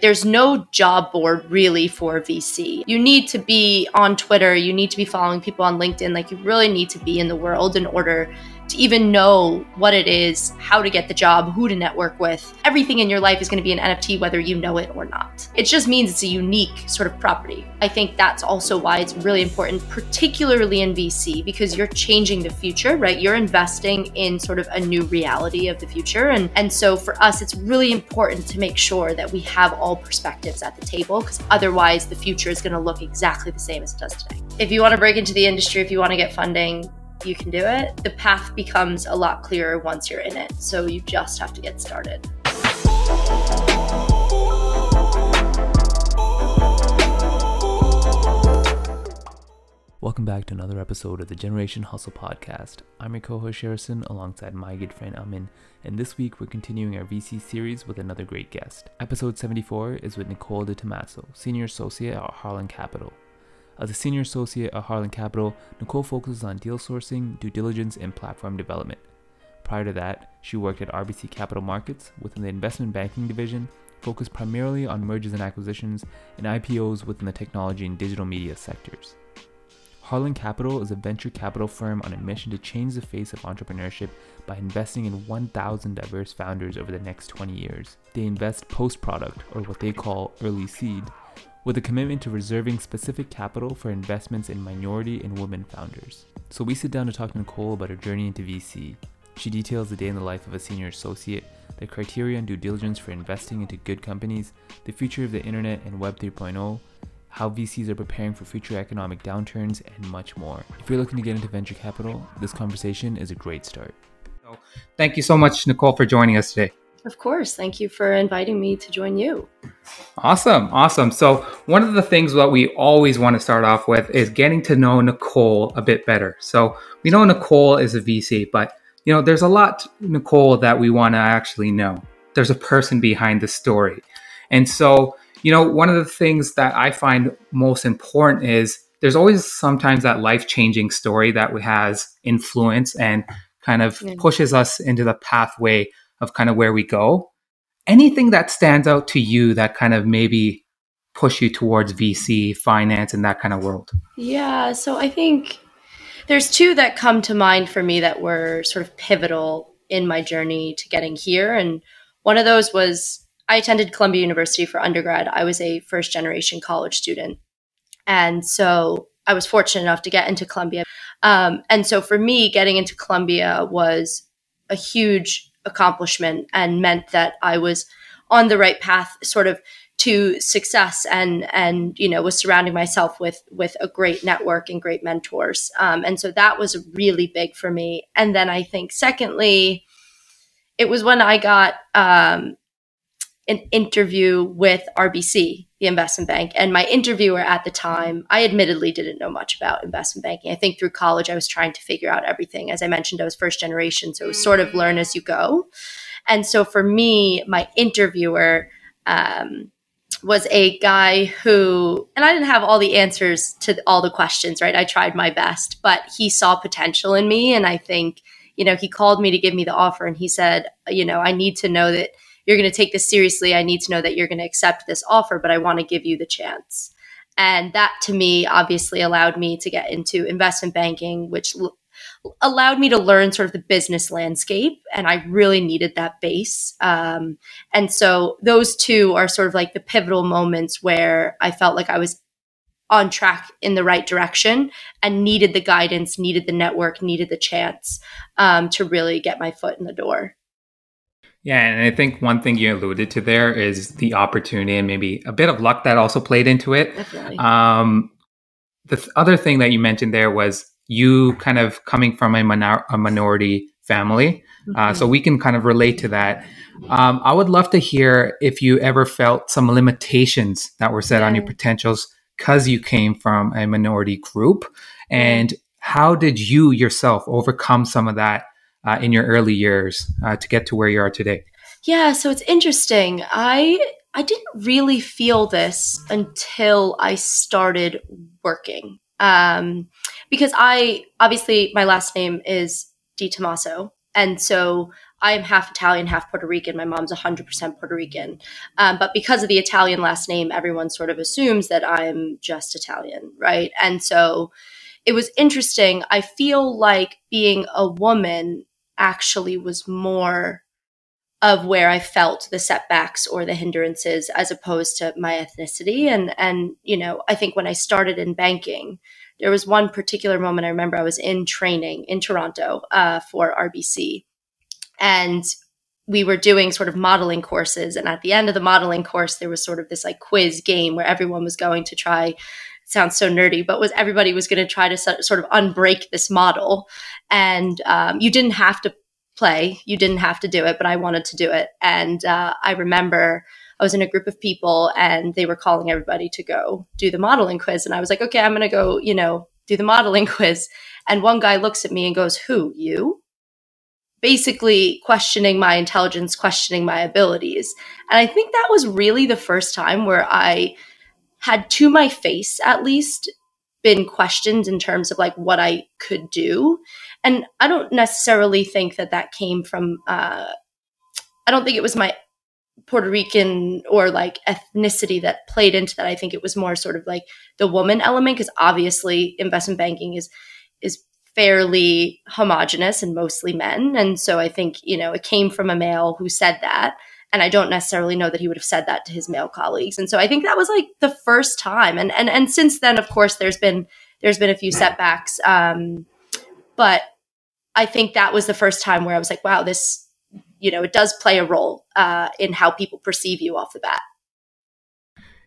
There's no job board really for VC. You need to be on Twitter, you need to be following people on LinkedIn. Like, you really need to be in the world in order to even know what it is, how to get the job, who to network with. Everything in your life is going to be an NFT whether you know it or not. It just means it's a unique sort of property. I think that's also why it's really important, particularly in VC, because you're changing the future, right? You're investing in sort of a new reality of the future. And, and so for us, it's really important to make sure that we have all perspectives at the table, because otherwise the future is going to look exactly the same as it does today. If you want to break into the industry, if you want to get funding, you can do it. The path becomes a lot clearer once you're in it. So you just have to get started. Welcome back to another episode of the Generation Hustle podcast. I'm your co-host Harrison alongside my good friend Amin, and this week we're continuing our VC series with another great guest. Episode 74 is with Nicole DeTommaso, Senior Associate at Harlem Capital. As a senior associate at Harlem Capital, Nicole focuses on deal sourcing, due diligence, and platform development. Prior to that, she worked at RBC Capital Markets within the investment banking division, focused primarily on mergers and acquisitions and IPOs within the technology and digital media sectors. Harlem Capital is a venture capital firm on a mission to change the face of entrepreneurship by investing in 1,000 diverse founders over the next 20 years. They invest post product, or what they call early seed, with a commitment to reserving specific capital for investments in minority and women founders. So we sit down to talk to Nicole about her journey into VC. She details the day in the life of a senior associate, the criteria and due diligence for investing into good companies, the future of the internet and Web 3.0, how VCs are preparing for future economic downturns, and much more. If you're looking to get into venture capital, this conversation is a great start. Thank you so much, Nicole, for joining us today. Of course. Thank you for inviting me to join you. Awesome. Awesome. So, one of the things that we always want to start off with is getting to know Nicole a bit better. So, we know Nicole is a VC, but you know, there's a lot, Nicole, that we want to actually know. There's a person behind the story. And so, you know, one of the things that I find most important is there's always sometimes that life changing story that has influence and kind of yeah. pushes us into the pathway of kind of where we go. Anything that stands out to you that kind of maybe push you towards VC, finance, and that kind of world? Yeah. So I think there's two that come to mind for me that were sort of pivotal in my journey to getting here. And one of those was I attended Columbia University for undergrad. I was a first generation college student. And so I was fortunate enough to get into Columbia. Um, and so for me, getting into Columbia was a huge accomplishment and meant that I was on the right path, sort of to success and and you know was surrounding myself with with a great network and great mentors. Um, and so that was really big for me. And then i think secondly it was when i got um, an interview with rbc the investment bank. And my interviewer at the time, I admittedly didn't know much about investment banking. I think through college, I was trying to figure out everything. As I mentioned, I was first generation, so it was sort of learn as you go. And so for me, my interviewer um, was a guy who, and I didn't have all the answers to all the questions, right? I tried my best, but he saw potential in me. And I think, you know, he called me to give me the offer and he said, you know, I need to know that you're going to take this seriously. I need to know that you're going to accept this offer, but I want to give you the chance. And that to me obviously allowed me to get into investment banking, which l- allowed me to learn sort of the business landscape. And I really needed that base. Um, and so those two are sort of like the pivotal moments where I felt like I was on track in the right direction and needed the guidance, needed the network, needed the chance um, to really get my foot in the door. Yeah, and I think one thing you alluded to there is the opportunity and maybe a bit of luck that also played into it. Definitely. Um, the th- other thing that you mentioned there was you kind of coming from a, minor- a minority family. Uh, mm-hmm. Uh, so we can kind of relate to that. Um, I would love to hear if you ever felt some limitations that were set yeah. on your potentials because you came from a minority group. And how did you yourself overcome some of that uh, in your early years uh, to get to where you are today? Yeah, so it's interesting. I I didn't really feel this until I started working. Um, because I obviously my last name is DeTommaso, and so I'm half Italian, half Puerto Rican. My mom's 100% Puerto Rican. Um, but because of the Italian last name, everyone sort of assumes that I'm just Italian, right? And so it was interesting. I feel like being a woman actually was more of where I felt the setbacks or the hindrances as opposed to my ethnicity. And, and, you know, I think when I started in banking, there was one particular moment I remember I was in training in Toronto uh, for RBC and we were doing sort of modeling courses and at the end of the modeling course there was sort of this like quiz game where everyone was going to try sounds so nerdy but was everybody was going to try to sort of unbreak this model. And um, you didn't have to play you didn't have to do it but i wanted to do it. And uh, i remember i was in a group of people and they were calling everybody to go do the modeling quiz. And i was like okay i'm going to go you know do the modeling quiz. And one guy looks at me and goes who you? Basically questioning my intelligence, questioning my abilities. And I think that was really the first time where I had to my face at least been questioned in terms of like what I could do. And I don't necessarily think that that came from, uh, I don't think it was my Puerto Rican or like ethnicity that played into that. I think it was more sort of like the woman element because obviously investment banking is is fairly homogenous and mostly men. And so I think, you know, it came from a male who said that. And I don't necessarily know that he would have said that to his male colleagues. And so I think that was like the first time. And and and since then, of course, there's been there's been a few setbacks. Um, but I think that was the first time where I was like, wow, this, you know, it does play a role uh, in how people perceive you off the bat.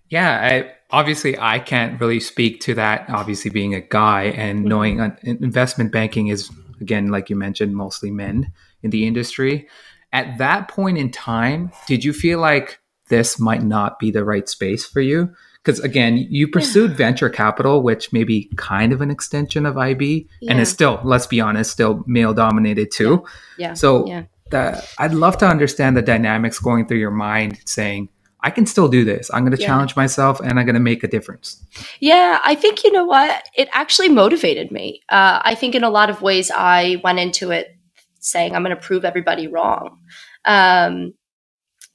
Yeah, I, obviously, I can't really speak to that. Obviously, being a guy and mm-hmm. knowing uh, investment banking is, again, like you mentioned, mostly men in the industry. At that point in time, did you feel like this might not be the right space for you? Because again, you pursued yeah. venture capital, which may be kind of an extension of IB, yeah. and it's still, let's be honest, still male dominated too. Yeah. yeah. So the, I'd love to understand the dynamics going through your mind, saying, I can still do this. I'm going to yeah. challenge myself and I'm going to make a difference. Yeah, I think, you know what? It actually motivated me. Uh, I think in a lot of ways, I went into it saying, I'm going to prove everybody wrong. Um,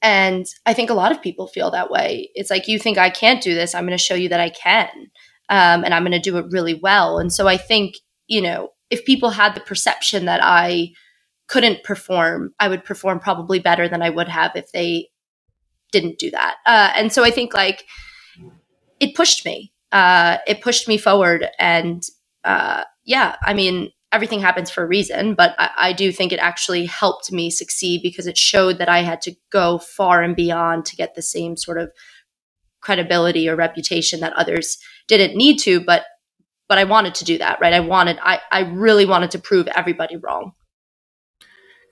and I think a lot of people feel that way. It's like, you think I can't do this. I'm going to show you that I can. Um, and I'm going to do it really well. And so I think, you know, if people had the perception that I couldn't perform, I would perform probably better than I would have if they didn't do that. Uh, and so I think like it pushed me. Uh, it pushed me forward. And uh, yeah, I mean, everything happens for a reason, but I, I, do think it actually helped me succeed because it showed that I had to go far and beyond to get the same sort of credibility or reputation that others didn't need to. But but I wanted to do that, right? I wanted, I, I really wanted to prove everybody wrong.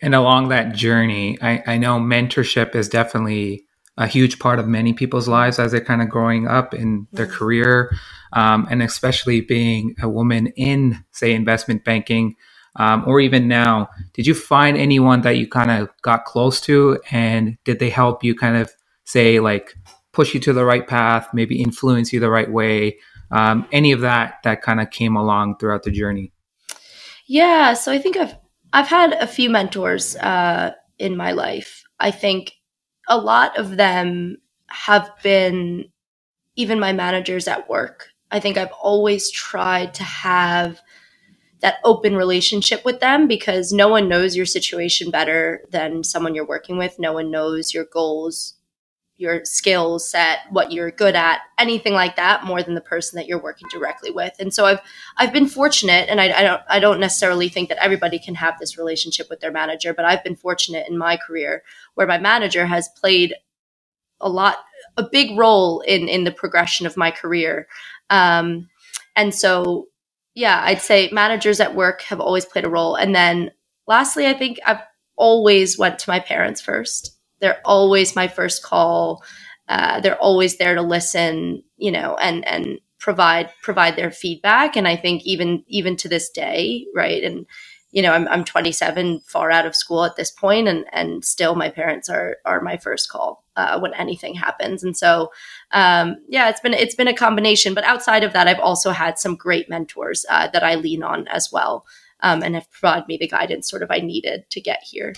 And along that journey, I, I know mentorship is definitely a huge part of many people's lives as they're kind of growing up in their mm-hmm. career, um, and especially being a woman in, say, investment banking. Um, or even now, did you find anyone that you kind of got close to, and did they help you kind of say like push you to the right path, maybe influence you the right way? Um, any of that that kind of came along throughout the journey? Yeah, so I think I've I've had a few mentors uh, in my life. I think a lot of them have been even my managers at work. I think I've always tried to have that open relationship with them because no one knows your situation better than someone you're working with. No one knows your goals your skill set, what you're good at, anything like that, more than the person that you're working directly with. And so I've I've been fortunate, and I, I, don't I don't necessarily think that everybody can have this relationship with their manager, but I've been fortunate in my career where my manager has played a lot a big role in in the progression of my career. Um, and so yeah, I'd say managers at work have always played a role. And then lastly, I think I've always went to my parents first they're always my first call. Uh, they're always there to listen, you know, and and provide provide their feedback. And I think even even to this day, right? And you know, I'm I'm 27, far out of school at this point, and and still my parents are are my first call uh, when anything happens. And so, um, yeah, it's been it's been a combination. But outside of that, I've also had some great mentors uh, that I lean on as well. um, and have provided me the guidance sort of I needed to get here.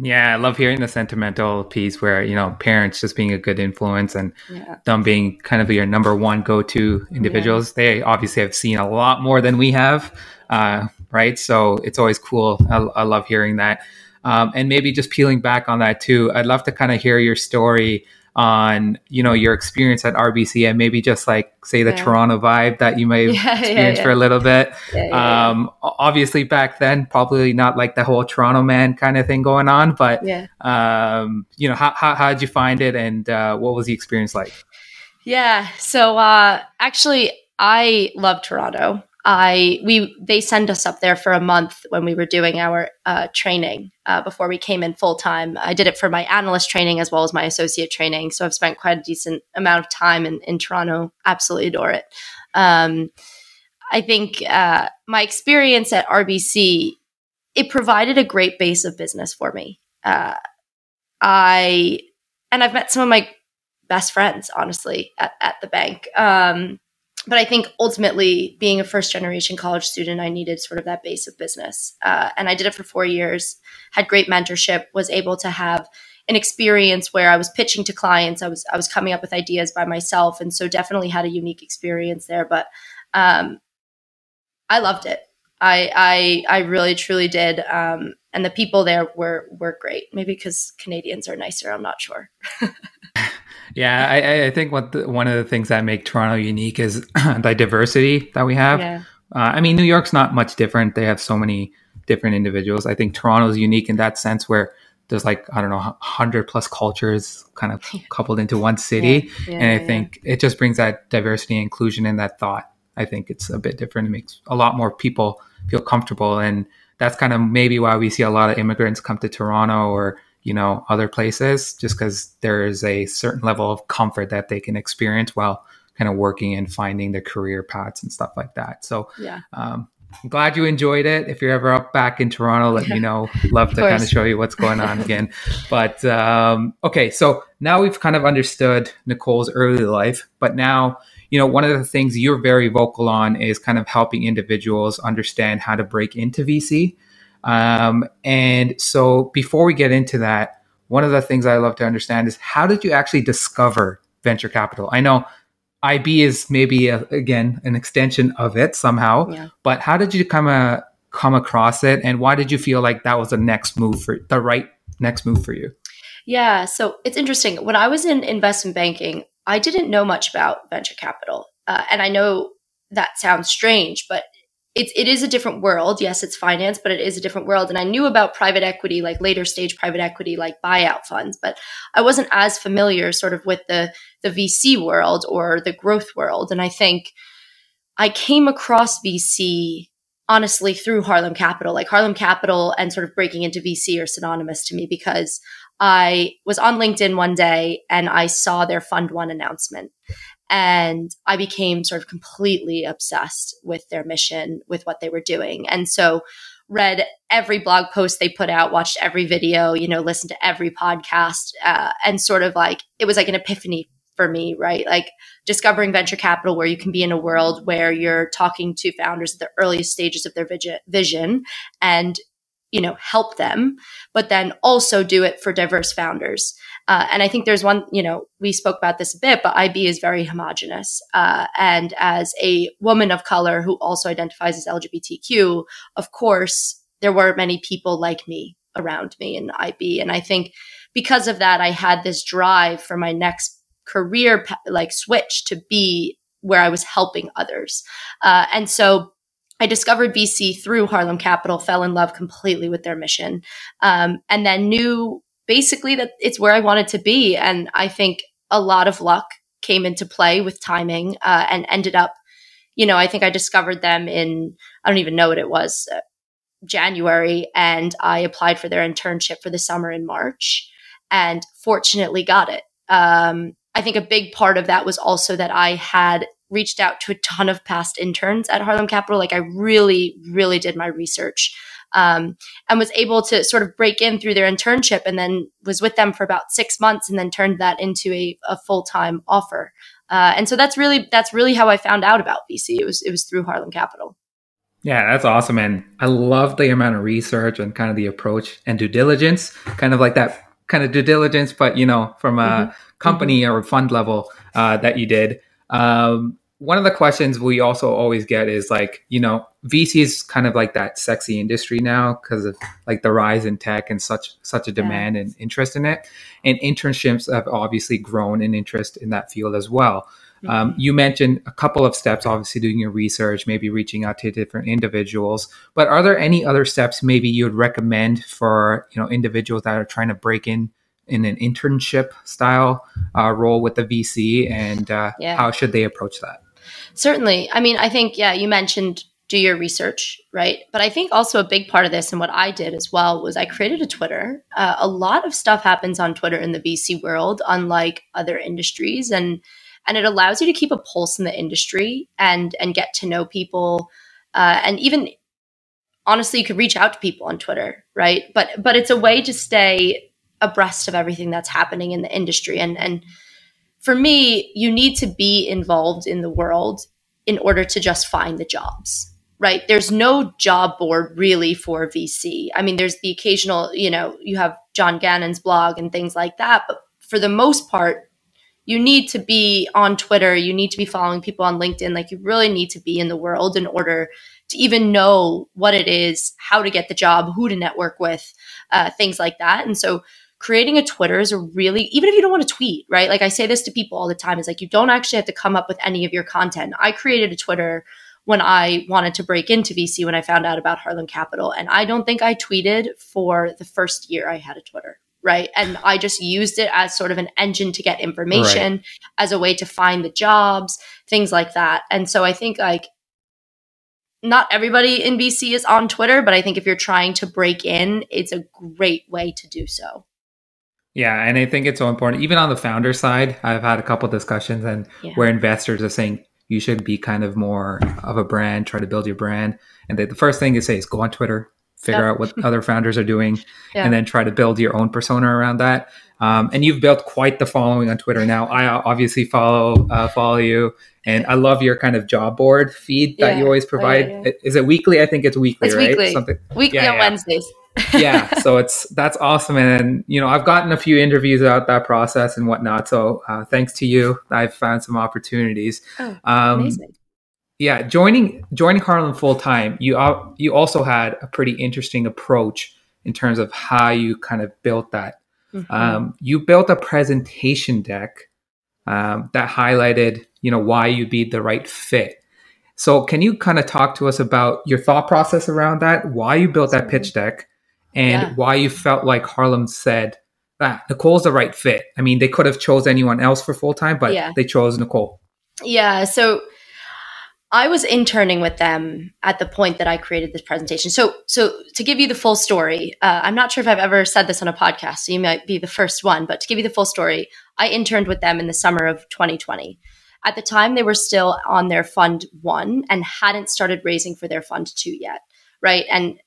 Yeah, I love hearing the sentimental piece where, you know, parents just being a good influence and yeah. them being kind of your number one go to individuals. Yeah. They obviously have seen a lot more than we have, uh, right? So it's always cool. I, I love hearing that. Um, and maybe just peeling back on that too, I'd love to kind of hear your story on you know your experience at RBC and maybe just like say the yeah. Toronto vibe that you may have yeah, experienced yeah, for a little bit. Um, obviously back then, probably not like the whole Toronto man kind of thing going on, but um, you know how, how how did you find it and uh, what was the experience like? Yeah, so uh, actually, I love Toronto. I we they send us up there for a month when we were doing our uh, training uh, before we came in full time. I did it for my analyst training as well as my associate training, so I've spent quite a decent amount of time in, in Toronto. Absolutely adore it. Um, I think uh, my experience at RBC it provided a great base of business for me. Uh, I and I've met some of my best friends honestly at, at the bank. Um, but I think ultimately, being a first generation college student, I needed sort of that base of business. Uh, and I did it for four years, had great mentorship, was able to have an experience where I was pitching to clients. I was I was coming up with ideas by myself, and so definitely had a unique experience there. But um, I loved it. I I I really truly did. Um, and the people there were were great. Maybe because Canadians are nicer. I'm not sure. Yeah, I, I think what the, one of the things that make Toronto unique is the diversity that we have. Yeah. Uh, I mean, New York's not much different. They have so many different individuals. I think Toronto's unique in that sense where there's like I don't know, hundred plus cultures kind of coupled into one city, yeah. Yeah, and I think it just brings that diversity and inclusion in that thought. I think it's a bit different. It makes a lot more people feel comfortable, and that's kind of maybe why we see a lot of immigrants come to Toronto or you know other places just because there is a certain level of comfort that they can experience while kind of working and finding their career paths and stuff like that so yeah um, I'm glad you enjoyed it. If you're ever up back in Toronto, let me know. Love to kind of show you what's going on again. But um, okay, so now we've kind of understood Nicole's early life, but now you know one of the things you're very vocal on is kind of helping individuals understand how to break into VC. Um, and so before we get into that, one of the things I love to understand is how did you actually discover venture capital? I know IB is maybe a, again an extension of it somehow, yeah. but how did you come a, come across it, and why did you feel like that was the next move for the right next move for you? Yeah, so it's interesting. When I was in investment banking, I didn't know much about venture capital, uh, and I know that sounds strange, but it's it is a different world. Yes, it's finance, but it is a different world. And I knew about private equity, like later stage private equity, like buyout funds, but I wasn't as familiar sort of with the the VC world or the growth world. And I think I came across VC honestly through Harlem Capital. Like Harlem Capital and sort of breaking into VC are synonymous to me because I was on LinkedIn one day and I saw their Fund One announcement. And I became sort of completely obsessed with their mission, with what they were doing. And so read every blog post they put out, watched every video, you know, listened to every podcast, uh, and sort of like it was like an epiphany for me, right? Like discovering venture capital where you can be in a world where you're talking to founders at the earliest stages of their vision and you know help them but then also do it for diverse founders uh, and I think there's one, you know, we spoke about this a bit, but IB is very homogenous. Uh, and as a woman of color who also identifies as LGBTQ, of course, there were many people like me around me in IB. And I think because of that, I had this drive for my next career, like switch to be where I was helping others. Uh, and so I discovered VC through Harlem Capital, fell in love completely with their mission, um, and then knew basically that it's where I wanted to be. And I think a lot of luck came into play with timing uh, and ended up, you know, I think I discovered them in, I don't even know what it was, uh, January. And I applied for their internship for the summer in March and fortunately got it. Um, I think a big part of that was also that I had reached out to a ton of past interns at Harlem Capital. Like I really, really did my research um, and was able to sort of break in through their internship and then was with them for about six months and then turned that into a, a full-time offer. Uh, and so that's really that's really how I found out about VC. It was it was through Harlem Capital. Yeah, that's awesome. And I love the amount of research and kind of the approach and due diligence, kind of like that kind of due diligence, but you know, from a mm-hmm. company mm-hmm. or fund level uh, that you did. Um, one of the questions we also always get is like, you know, VC is kind of like that sexy industry now because of like the rise in tech and such such a demand yeah. and interest in it. And internships have obviously grown in interest in that field as well. Um, mm-hmm. Um, you mentioned a couple of steps, obviously doing your research, maybe reaching out to different individuals. But are there any other steps maybe you would recommend for you know individuals that are trying to break in in an internship style uh, role with the VC, and uh, yeah. how should they approach that? Certainly. I mean, I think, yeah, you mentioned do your research, right? But I think also a big part of this and what I did as well was I created a Twitter. Uh, a lot of stuff happens on Twitter in the VC world, unlike other industries, and and it allows you to keep a pulse in the industry and and get to know people, uh, and even honestly, you could reach out to people on Twitter, right? But but it's a way to stay abreast of everything that's happening in the industry and and for me, you need to be involved in the world in order to just find the jobs, right? There's no job board really for VC. I mean, there's the occasional, you know, you have John Gannon's blog and things like that, but for the most part, you need to be on Twitter, you need to be following people on LinkedIn. Like, you really need to be in the world in order to even know what it is, how to get the job, who to network with, uh, things like that. And so, creating a Twitter is a really, even if you don't want to tweet, right? Like I say this to people all the time, is like you don't actually have to come up with any of your content. I created a Twitter when I wanted to break into VC when I found out about Harlem Capital. And I don't think I tweeted for the first year I had a Twitter. Right. And I just used it as sort of an engine to get information, right. as a way to find the jobs, things like that. And so I think like not everybody in VC is on Twitter, but I think if you're trying to break in, it's a great way to do so. Yeah, and I think it's so important. Even on the founder side, I've had a couple discussions and yeah. where investors are saying you should be kind of more of a brand, try to build your brand. And they, the first thing to say is go on Twitter, figure yep. out what other founders are doing, yeah. and then try to build your own persona around that. Um, and you've built quite the following on Twitter now. I obviously follow uh, follow you, and I love your kind of job board feed that yeah. you always provide. Oh, yeah, Is it weekly? I think it's weekly, it's right? Weekly. Something weekly on Wednesdays yeah, so it's that's awesome, and you know I've gotten a few interviews about that process and whatnot. So uh, thanks to you, I've found some opportunities. Oh, um, amazing. Yeah, joining joining Harlem full time, you uh, you also had a pretty interesting approach in terms of how you kind of built that. Mm-hmm. Um, you built a presentation deck um, that highlighted, you know, why you'd be the right fit. So, can you kind of talk to us about your thought process around that? Why you built that pitch deck, and yeah. why you felt like Harlem said that Nicole's the right fit. I mean, they could have chose anyone else for full time, but yeah. they chose Nicole. Yeah. So I was interning with them at the point that I created this presentation. So, so to give you the full story, uh, I'm not sure if I've ever said this on a podcast, so you might be the first one. But to give you the full story, I interned with them in the summer of 2020. At the time, they were still on their fund one and hadn't started raising for their fund two yet, right? And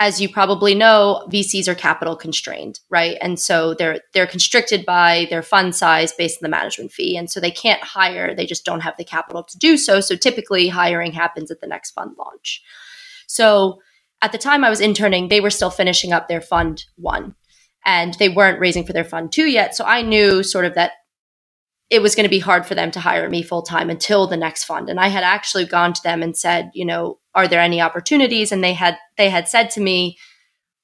as you probably know, VCs are capital constrained, right? And so they're they're constricted by their fund size based on the management fee, and so they can't hire. They just don't have the capital to do so. So typically, hiring happens at the next fund launch. So at the time I was interning, they were still finishing up their fund one, and they weren't raising for their fund two yet. So I knew sort of that it was going to be hard for them to hire me full time until the next fund. And I had actually gone to them and said, you know, are there any opportunities? And they had they had said to me,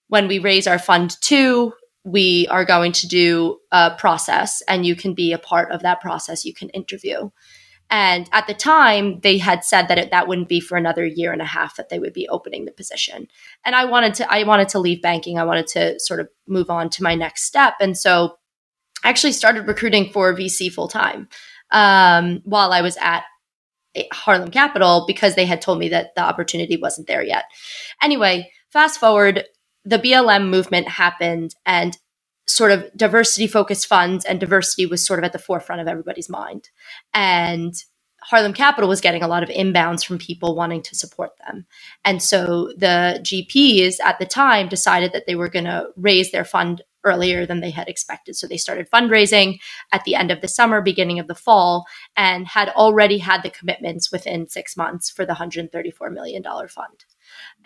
when we raise our fund two, we are going to do a process, and you can be a part of that process. You can interview. And at the time, they had said that it, that wouldn't be for another year and a half that they would be opening the position. And I wanted to I wanted to leave banking. I wanted to sort of move on to my next step. And so actually started recruiting for VC full time um, while I was at Harlem Capital because they had told me that the opportunity wasn't there yet. Anyway, fast forward, the BLM movement happened and sort of diversity focused funds and diversity was sort of at the forefront of everybody's mind. And Harlem Capital was getting a lot of inbounds from people wanting to support them. And so the GPs at the time decided that they were going to raise their fund earlier than they had expected. So they started fundraising at the end of the summer, beginning of the fall, and had already had the commitments within six months for the $134 million fund.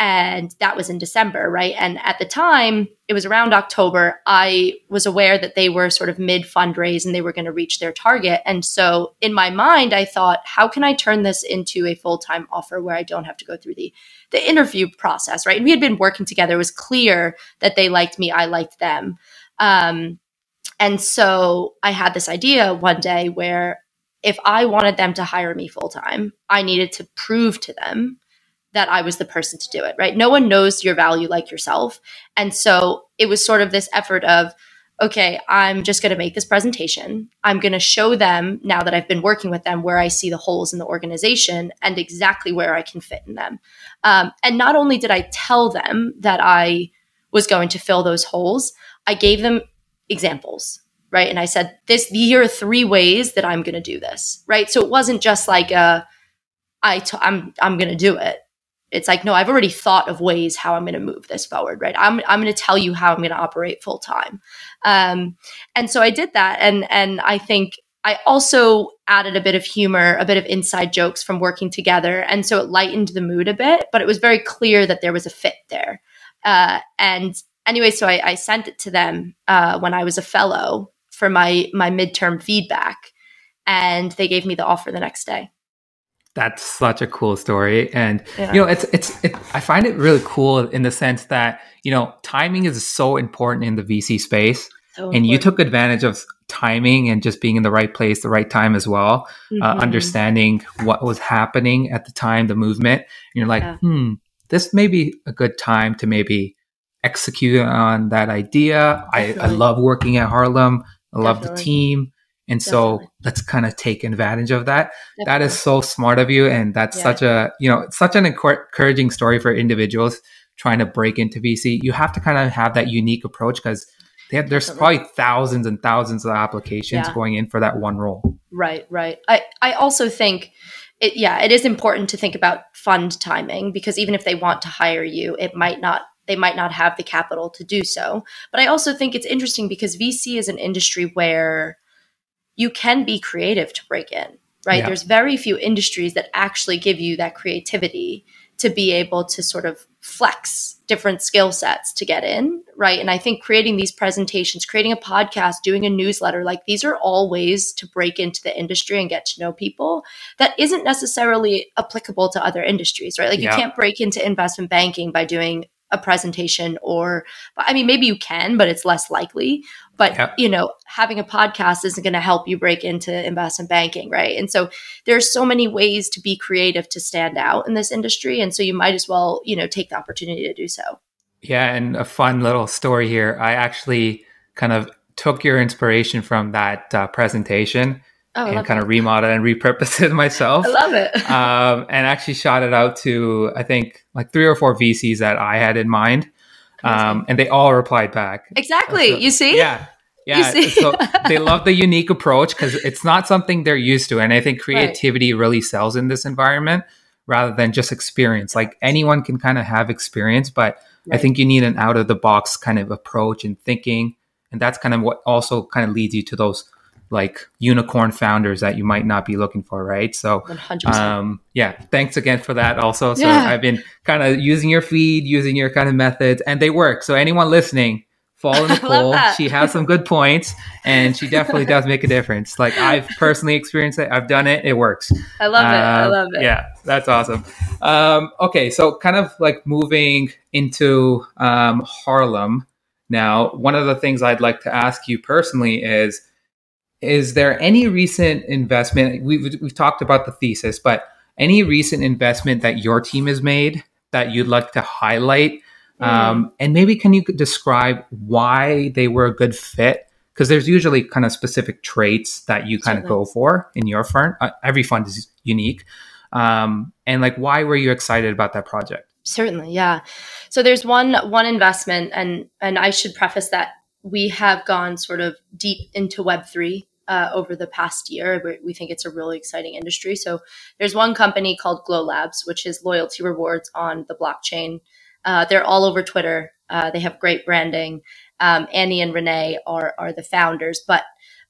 And that was in December, right? And at the time, it was around October. I was aware that they were sort of mid fundraise and they were going to reach their target. And so in my mind, I thought, how can I turn this into a full time offer where I don't have to go through the, the interview process, right? And we had been working together. It was clear that they liked me, I liked them. Um, and so I had this idea one day where if I wanted them to hire me full time, I needed to prove to them that I was the person to do it, right? No one knows your value like yourself. And so it was sort of this effort of, okay, I'm just going to make this presentation. I'm going to show them now that I've been working with them where I see the holes in the organization and exactly where I can fit in them. Um, and not only did I tell them that I was going to fill those holes, I gave them examples, right? And I said, this, here are three ways that I'm going to do this, right? So it wasn't just like a, I t- I'm I'm going to do it it's like no i've already thought of ways how i'm going to move this forward right? I'm, I'm going to tell you how i'm going to operate full time um, and so i did that and and i think i also added a bit of humor a bit of inside jokes from working together and so it lightened the mood a bit but it was very clear that there was a fit there. Uh, and anyway so I, I, sent it to them uh, when i was a fellow for my my midterm feedback and they gave me the offer the next day that's such a cool story, and yeah. you know, it's it's it, I find it really cool in the sense that you know timing is so important in the VC space, so and you took advantage of timing and just being in the right place, the right time as well, uh, mm-hmm. uh, understanding what was happening at the time, the movement. And you're like, yeah. hmm, this may be a good time to maybe execute on that idea. I, I, love working at Harlem. I Definitely. love the team. And so Definitely. let's kind of take advantage of that. Definitely. That is so smart of you. And that's yeah. such a, you know, such an encouraging story for individuals trying to break into VC. You have to kind of have that unique approach because there's probably thousands and thousands of applications yeah. going in for that one role. Right, right. I, I also think it, yeah, it is important to think about fund timing because even if they want to hire you, it might not they might not have the capital to do so. But I also think it's interesting because VC is an industry where you can be creative to break in, right? Yeah. There's very few industries that actually give you that creativity to be able to sort of flex different skill sets to get in, right? And I think creating these presentations, creating a podcast, doing a newsletter, like these are all ways to break into the industry and get to know people that isn't necessarily applicable to other industries, right? Like yeah. you can't break into investment banking by doing a presentation or i mean maybe you can but it's less likely. But yep. you know having a podcast isn't going to help you break into investment banking right? And so there's so many ways to be creative to stand out in this industry and so you might as well you know take the opportunity to do so. Yeah and a fun little story here. I actually kind of took your inspiration from that uh, presentation Oh, and kind of remodel and repurpose it myself. I love it. um, and actually shot it out to I think like three or four VCs that I had in mind, um, and they all replied back. Exactly. So, you see? Yeah. Yeah, so they love the unique approach because it's not something they're used to, and I think creativity right. really sells in this environment rather than just experience. Like anyone can kind of have experience, but right. I think you need an out of the box kind of approach and thinking, and that's kind of what also kind of leads you to those like unicorn founders that you might not be looking for, right? So, um, yeah, thanks again for that. Also, so yeah. I've been kind of using your feed, using your kind of methods, and they work. So, anyone listening, follow Nicole. she has some good points, and she definitely does make a difference. Like I've personally experienced it. I've done it. It works. I love it. I um, love it. Yeah, that's awesome. Um, okay, so kind of like moving into um, Harlem now. One of the things I'd like to ask you personally is is there any recent investment? We've, we've talked about the thesis, but any recent investment that your team has made that you'd like to highlight? Mm. Um, and maybe can you describe why they were a good fit? Because there's usually kind of specific traits that you kind of go for in your fund. Uh, every fund is unique. Um, and like, why were you excited about that project? Certainly, yeah. So there's one one investment, and and I should preface that we have gone sort of deep into Web three uh, over the past year. We think it's a really exciting industry. So there's one company called Glow Labs, which is loyalty rewards on the blockchain. Uh, they're all over Twitter. Uh, they have great branding. Um, Annie and Renee are are the founders, but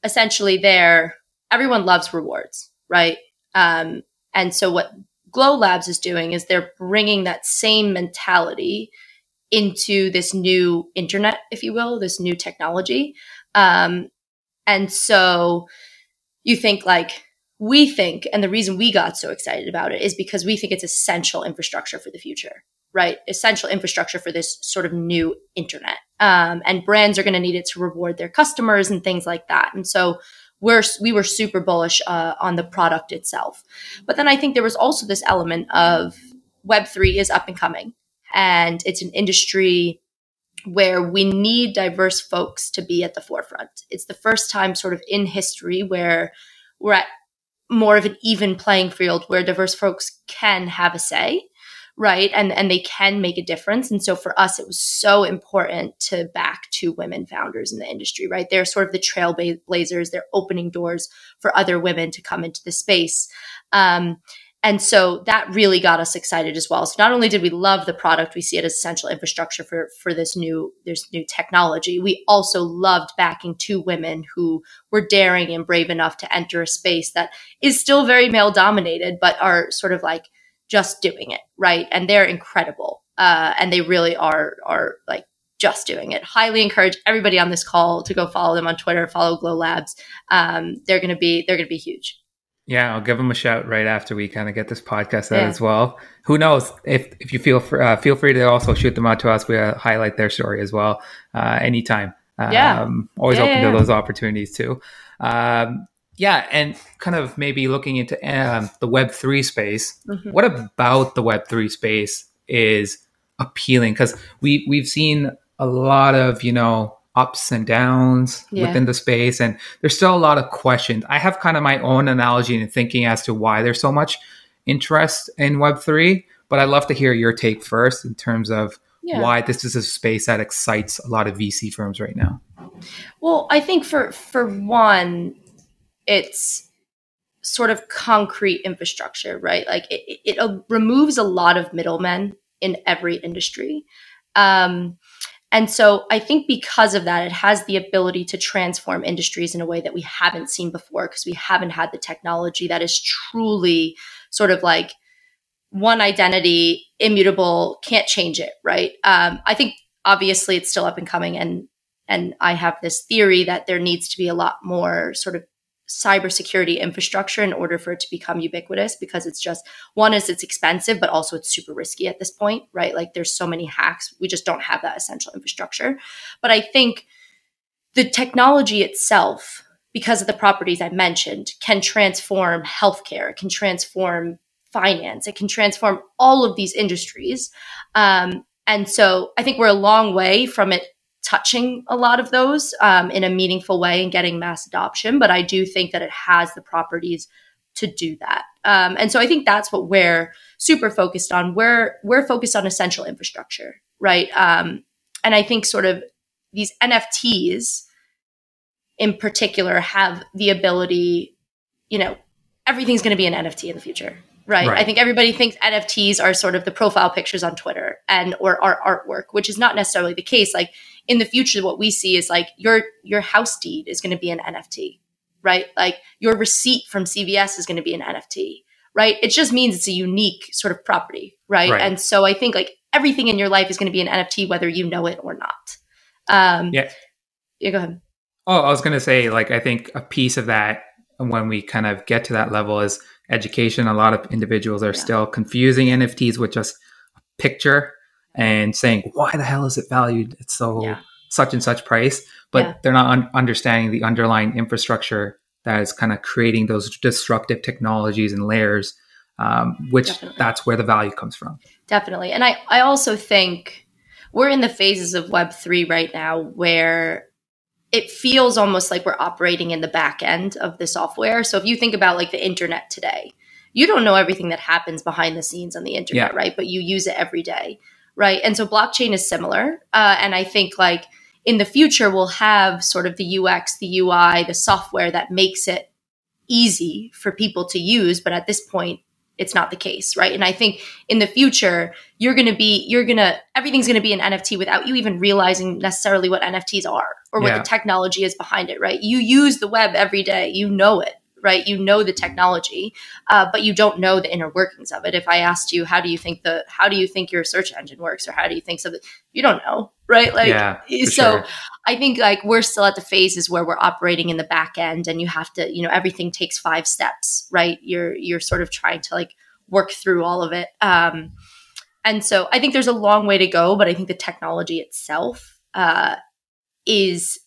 essentially, they're everyone loves rewards, right? Um, and so what Glow Labs is doing is they're bringing that same mentality into this new internet, if you will, this new technology. Um, and so you think like we think, and the reason we got so excited about it is because we think it's essential infrastructure for the future, right? Essential infrastructure for this sort of new internet. Um, and brands are going to need it to reward their customers and things like that. And so we're we were super bullish uh, on the product itself. But then I think there was also this element of Web three is up and coming, and it's an industry where we need diverse folks to be at the forefront. It's the first time, sort of in history, where we're at more of an even playing field where diverse folks can have a say right? And and they can make a difference. And so for us it was so important to back two women founders in the industry right? They're sort of the trailblazers. They're opening doors for other women to come into the space. Um, and so that really got us excited as well. So not only did we love the product, we see it as essential infrastructure for, for this new, this new technology. We also loved backing two women who were daring and brave enough to enter a space that is still very male dominated, but are sort of like just doing it. Right. And they're incredible. Uh, and they really are, are like just doing it. Highly encourage everybody on this call to go follow them on Twitter, follow Glow Labs. Um, they're going to be, they're going to be huge. Yeah, I'll give them a shout right after we kind of get this podcast out yeah. as well. Who knows if if you feel for, uh, feel free to also shoot them out to us. We uh, highlight their story as well uh, anytime. Um, yeah, always yeah, open yeah, to those opportunities too. Um, yeah, and kind of maybe looking into um, the Web three space. Mm-hmm. What about the Web three space is appealing? Because we we've seen a lot of you know ups and downs yeah. within the space and there's still a lot of questions i have kind of my own analogy and thinking as to why there's so much interest in web3 but i'd love to hear your take first in terms of yeah. why this is a space that excites a lot of vc firms right now well i think for for one it's sort of concrete infrastructure right like it, it, it removes a lot of middlemen in every industry um, and so I think because of that, it has the ability to transform industries in a way that we haven't seen before because we haven't had the technology that is truly sort of like one identity, immutable, can't change it, right? Um, I think obviously it's still up and coming and and I have this theory that there needs to be a lot more sort of cybersecurity infrastructure in order for it to become ubiquitous because it's just one is it's expensive but also it's super risky at this point right? Like there's so many hacks. We just don't have that essential infrastructure. But i think the technology itself because of the properties i mentioned can transform healthcare it can transform finance it can transform all of these industries. Um, and so i think we're a long way from it touching a lot of those um, in a meaningful way and getting mass adoption. But I do think that it has the properties to do that. Um, and so I think that's what we're super focused on. We're we're focused on essential infrastructure, right? Um, and I think sort of these NFTs in particular have the ability, you know, everything's going to be an NFT in the future, Right. right. I think everybody thinks NFTs are sort of the profile pictures on Twitter and or our artwork, which is not necessarily the case. Like in the future, what we see is like your your house deed is going to be an NFT, right? Like your receipt from CVS is going to be an NFT, right? It just means it's a unique sort of property, right? right? And so I think like everything in your life is going to be an NFT, whether you know it or not. Um, yeah. Yeah. Go ahead. Oh, I was going to say, like, I think a piece of that when we kind of get to that level is education. A lot of individuals are yeah. still confusing NFTs with just a picture and saying, why the hell is it valued? It's so yeah. such and such price, but yeah. they're not un- understanding the underlying infrastructure that is kind of creating those disruptive technologies and layers, um, which Definitely. that's where the value comes from. Definitely. And I, I also think we're in the phases of Web3 right now where it feels almost like we're operating in the back end of the software. So if you think about like the internet today, you don't know everything that happens behind the scenes on the internet, yeah. right? But you use it every day, right? And so blockchain is similar. Uh, and I think like in the future, we'll have sort of the UX, the UI, the software that makes it easy for people to use. But at this point, it's not the case, right? And I think in the future, you're going to be, you're going to, everything's going to be an NFT without you even realizing necessarily what NFTs are or what Yeah. the technology is behind it, right? You use the web every day, you know it, right? You know the technology, uh, but you don't know the inner workings of it. If I asked you, how do you think the, how do you think your search engine works, or how do you think something, you don't know, right? Like, yeah, so sure. I think like we're still at the phases where we're operating in the back end and you have to, you know, everything takes five steps, right? You're you're sort of trying to like work through all of it. Um and so I think there's a long way to go, but I think the technology itself uh is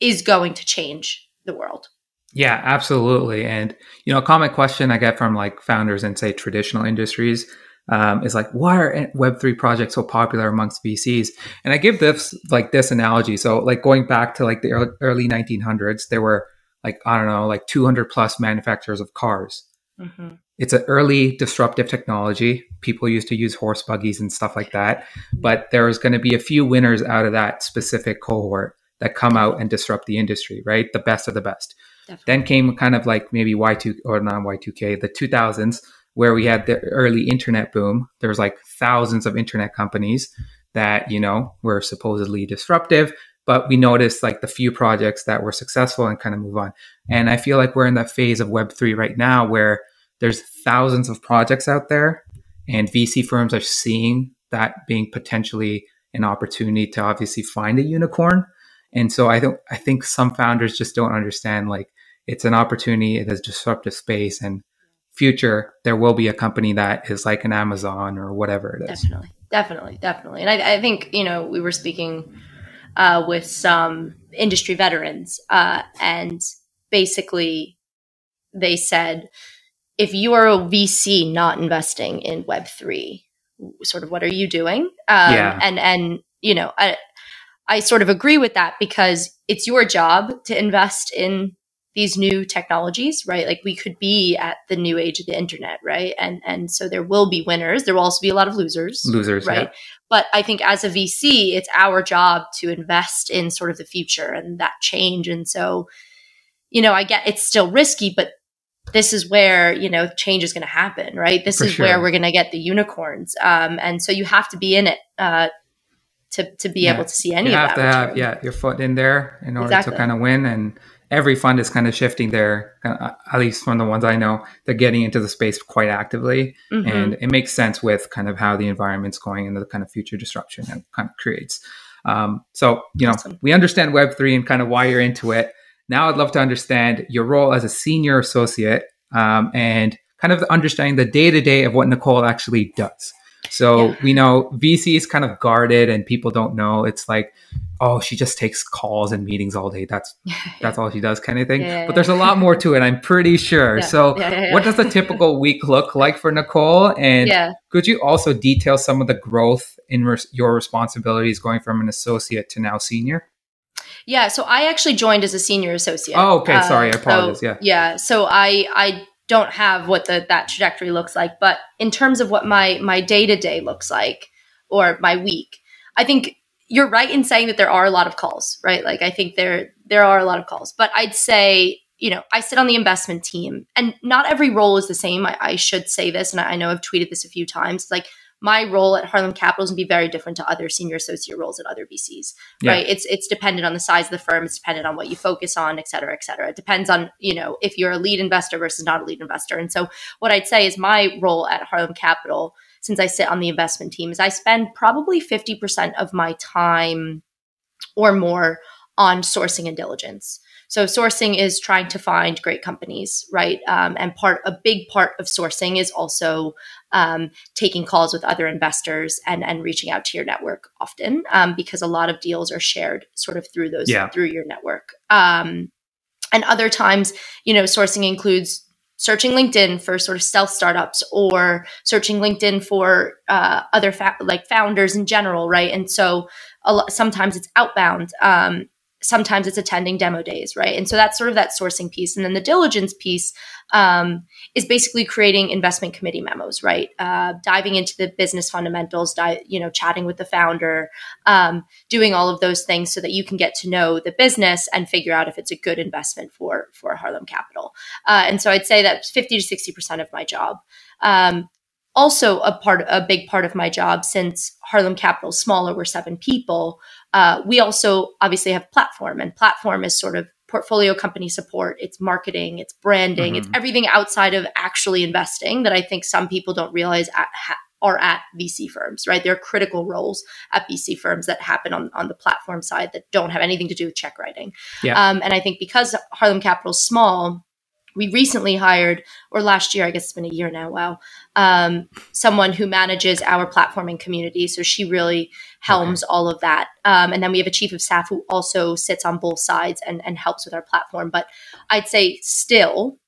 is going to change the world. Yeah, absolutely. And you know, a common question I get from like founders in say traditional industries um, is like, why are Web three projects so popular amongst VCs? And I give this like this analogy. So like going back to like the early, early 1900s, there were like I don't know, like 200 plus manufacturers of cars. Mm-hmm. It's an early disruptive technology. People used to use horse buggies and stuff like that. But there's going to be a few winners out of that specific cohort that come out and disrupt the industry, right? The best of the best. Definitely. Then came kind of like maybe Y2 or not Y2K, the 2000s, where we had the early internet boom. There was like thousands of internet companies that, you know, were supposedly disruptive, but we noticed like the few projects that were successful and kind of move on. And I feel like we're in that phase of Web3 right now where there's thousands of projects out there and VC firms are seeing that being potentially an opportunity to obviously find a unicorn. And so I don't I think some founders just don't understand like it's an opportunity, it is disruptive space and future there will be a company that is like an Amazon or whatever it is. Definitely, definitely, definitely. And I, I think you know we were speaking uh, with some industry veterans, uh, and basically they said, if you are a VC not investing in Web three, sort of what are you doing? Um, Yeah. And and you know I I sort of agree with that because it's your job to invest in these new technologies, right? Like we could be at the new age of the internet, right? And and so there will be winners. There will also be a lot of losers, Losers, right? yeah. But I think as a VC, it's our job to invest in sort of the future and that change. And so, you know, I get it's still risky, but this is where you know change is going to happen, right? This For is where we're going to get the unicorns, um, and so you have to be in it uh, to to be Yeah. able to see any you of have to have yeah your foot in there in order Exactly. to kind of win and every fund is kind of shifting there uh, at least from the ones i know they're getting into the space quite actively Mhm. and it makes sense with kind of how the environment's going and the kind of future disruption it kind of creates um, so you know Awesome. we understand web3 and kind of why you're into it now i'd love to understand your role as a senior associate um, and kind of understanding the day-to-day of what nicole actually does so Yeah. we know VC is kind of guarded and people don't know. It's like, oh, she just takes calls and meetings all day. That's that's all she does, kind of thing. Yeah, yeah, but there's a lot more to it. I'm pretty sure. So, what does a typical week look like for Nicole? And yeah. could you also detail some of the growth in res- your responsibilities going from an associate to now senior? Yeah, so I actually joined as a senior associate. Oh, okay. Sorry, I um, so- apologize. Yeah. yeah. So I I don't have what the that trajectory looks like, but in terms of what my my day to day looks like or my week, I think you're right in saying that there are a lot of calls, right? Like I think there there are a lot of calls, but I'd say you know I sit on the investment team, and not every role is the same. I, I should say this, and I know I've tweeted this a few times. Like my role at Harlem Capital is going to be very different to other senior associate roles at other VCs Yeah. right? It's it's dependent on the size of the firm it's dependent on what you focus on et cetera et cetera. It depends on you know if you're a lead investor versus not a lead investor. And so what i'd say is my role at harlem capital since i sit on the investment team is i spend probably 50% of my time or more on sourcing and diligence. So sourcing is trying to find great companies right? Um, and part a big part of sourcing is also um, taking calls with other investors and and reaching out to your network often um, because a lot of deals are shared sort of through those Yeah. through your network um, and other times you know sourcing includes searching linkedin for sort of stealth startups or searching linkedin for uh, other fa- like founders in general right and so a lot, sometimes it's outbound um, sometimes it's attending demo days right and so that's sort of that sourcing piece and then the diligence piece um, is basically creating investment committee memos, right? Uh, diving into the business fundamentals, di- you know, chatting with the founder, um, doing all of those things so that you can get to know the business and figure out if it's a good investment for for Harlem Capital. Uh, and so I'd say that's fifty to sixty percent of my job. Um, also, a part, a big part of my job, since Harlem Capital is smaller, we're seven people. Uh, we also obviously have platform, and platform is sort of portfolio company support, it's marketing, it's branding, mm-hmm. it's everything outside of actually investing that I think some people don't realize at, ha- are at VC firms, right? There are critical roles at VC firms that happen on, on the platform side that don't have anything to do with check writing. Yeah. Um, and I think because Harlem Capital is small, we recently hired, or last year, I guess it's been a year now, wow, um, someone who manages our platforming community. So she really helms okay. all of that. Um, and then we have a chief of staff who also sits on both sides and, and helps with our platform. But I'd say still,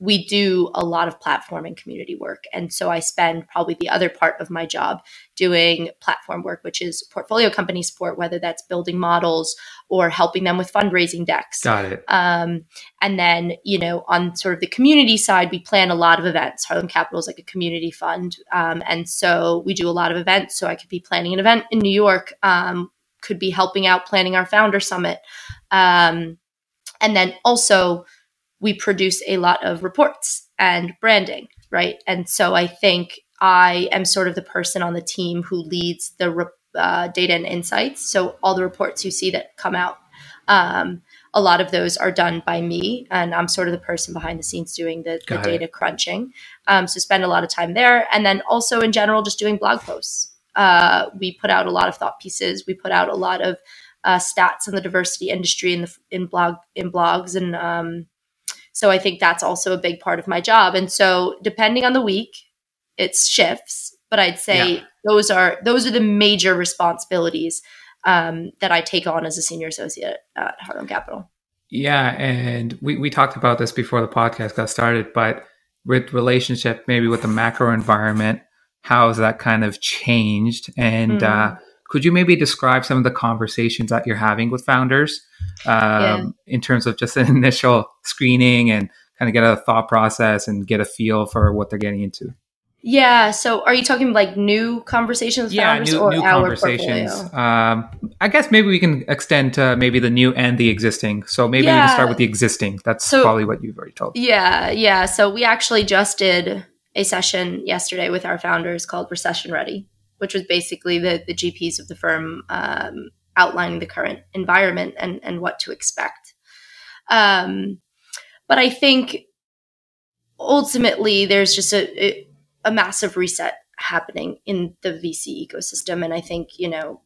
we do a lot of platform and community work. And so I spend probably the other part of my job doing platform work, which is portfolio company support, whether that's building models or helping them with fundraising decks. Got it. Um, and then, you know, on sort of the community side, we plan a lot of events. Harlem Capital is like a community fund. Um, and so we do a lot of events. So I could be planning an event in New York, um, could be helping out planning our founder summit. Um, and then also, we produce a lot of reports and branding, right? And so I think I am sort of the person on the team who leads the re- uh, data and insights. So all the reports you see that come out, um, a lot of those are done by me, and I'm sort of the person behind the scenes doing the, the data crunching. Um, so spend a lot of time there, and then also in general, just doing blog posts. Uh, we put out a lot of thought pieces. We put out a lot of uh, stats in the diversity industry in the in blog in blogs and um, so I think that's also a big part of my job. And so depending on the week, it shifts, but I'd say yeah. those are those are the major responsibilities um, that I take on as a senior associate at Harlem Capital. Yeah, and we, we talked about this before the podcast got started, but with relationship maybe with the macro environment, how has that kind of changed? And uh, mm-hmm. uh, could you maybe describe some of the conversations that you're having with founders um, yeah. in terms of just an initial screening and kind of get a thought process and get a feel for what they're getting into? Yeah. So, are you talking like new conversations yeah, founders new, or new our conversations? Um, I guess maybe we can extend to maybe the new and the existing. So maybe yeah. we can start with the existing. That's so, probably what you've already told. Yeah, yeah. So we actually just did a session yesterday with our founders called Recession Ready which was basically the, the GPs of the firm um, outlining the current environment and, and what to expect. Um, but I think ultimately there's just a, a massive reset happening in the VC ecosystem. And I think, you know,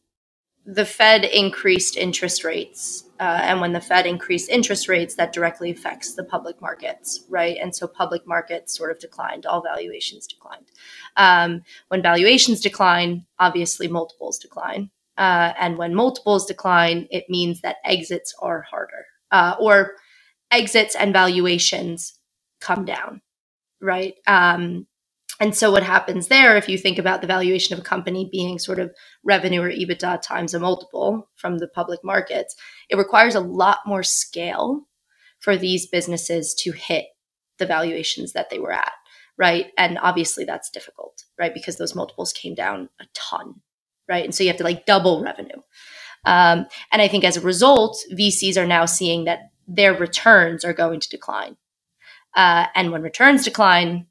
the Fed increased interest rates. Uh, and when the Fed increased interest rates, that directly affects the public markets, right? And so public markets sort of declined, all valuations declined. Um, when valuations decline, obviously multiples decline. Uh, and when multiples decline, it means that exits are harder, uh, or exits and valuations come down, right? Um, and so what happens there, if you think about the valuation of a company being sort of revenue or EBITDA times a multiple from the public markets, it requires a lot more scale for these businesses to hit the valuations that they were at, right? And obviously that's difficult, right? Because those multiples came down a ton, right? And so you have to like double revenue. Um, and I think as a result, VCs are now seeing that their returns are going to decline. Uh, and when returns decline,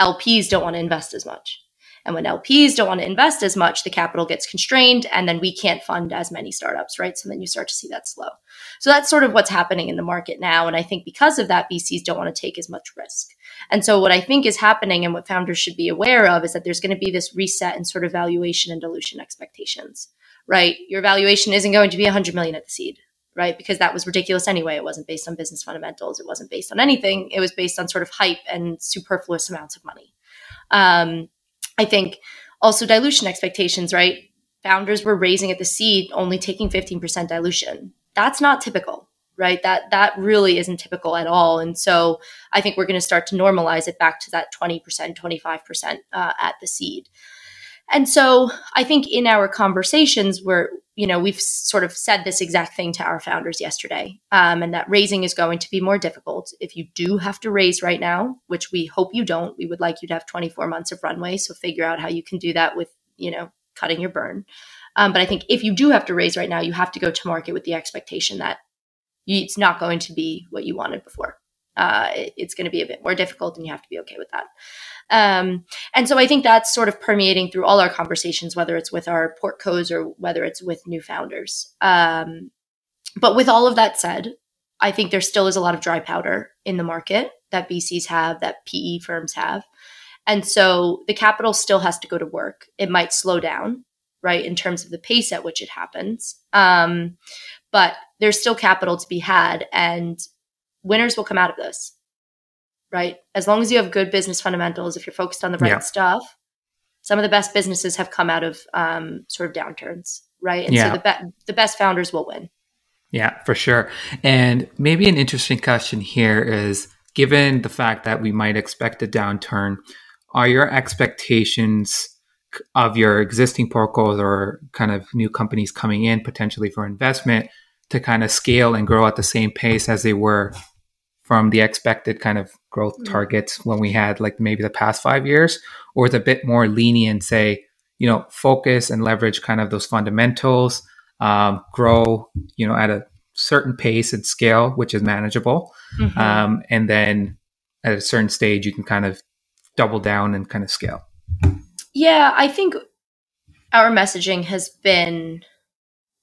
LPs don't want to invest as much. And when LPs don't want to invest as much, the capital gets constrained and then we can't fund as many startups, right? So then you start to see that slow. So that's sort of what's happening in the market now. And I think because of that, VCs don't want to take as much risk. And so what I think is happening and what founders should be aware of is that there's going to be this reset in sort of valuation and dilution expectations, right? Your valuation isn't going to be 100 million at the seed right? Because that was ridiculous anyway. It wasn't based on business fundamentals. It wasn't based on anything. It was based on sort of hype and superfluous amounts of money. Um, I think also dilution expectations, right? Founders were raising at the seed, only taking 15% dilution. That's not typical, right? That that really isn't typical at all. And so I think we're going to start to normalize it back to that 20%, 25% uh, at the seed. And so I think in our conversations, we're, you know, we've sort of said this exact thing to our founders yesterday, um, and that raising is going to be more difficult. If you do have to raise right now, which we hope you don't, we would like you to have 24 months of runway. So figure out how you can do that with, you know, cutting your burn. Um, but I think if you do have to raise right now, you have to go to market with the expectation that it's not going to be what you wanted before. Uh, it, it's going to be a bit more difficult, and you have to be okay with that. Um, and so I think that's sort of permeating through all our conversations, whether it's with our portcos or whether it's with new founders. Um, but with all of that said, I think there still is a lot of dry powder in the market that VCs have, that PE firms have. And so the capital still has to go to work. It might slow down, right, in terms of the pace at which it happens. Um, but there's still capital to be had, and winners will come out of this right? As long as you have good business fundamentals, if you're focused on the right yeah. stuff, some of the best businesses have come out of um, sort of downturns, right? And yeah. so the, be- the best founders will win. Yeah, for sure. And maybe an interesting question here is given the fact that we might expect a downturn, are your expectations of your existing portcos or kind of new companies coming in potentially for investment to kind of scale and grow at the same pace as they were from the expected kind of growth mm-hmm. targets when we had like maybe the past five years, or is a bit more lenient, say, you know, focus and leverage kind of those fundamentals, um, grow, you know, at a certain pace and scale, which is manageable. Mm-hmm. Um, and then at a certain stage, you can kind of double down and kind of scale. Yeah, I think our messaging has been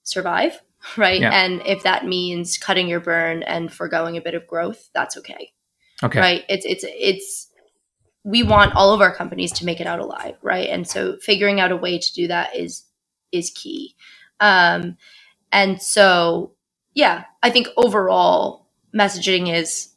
survive right? Yeah. And if that means cutting your burn and foregoing a bit of growth, that's okay. Okay. Right? It's it's it's we want all of our companies to make it out alive, right? And so figuring out a way to do that is is key. Um and so yeah, I think overall messaging is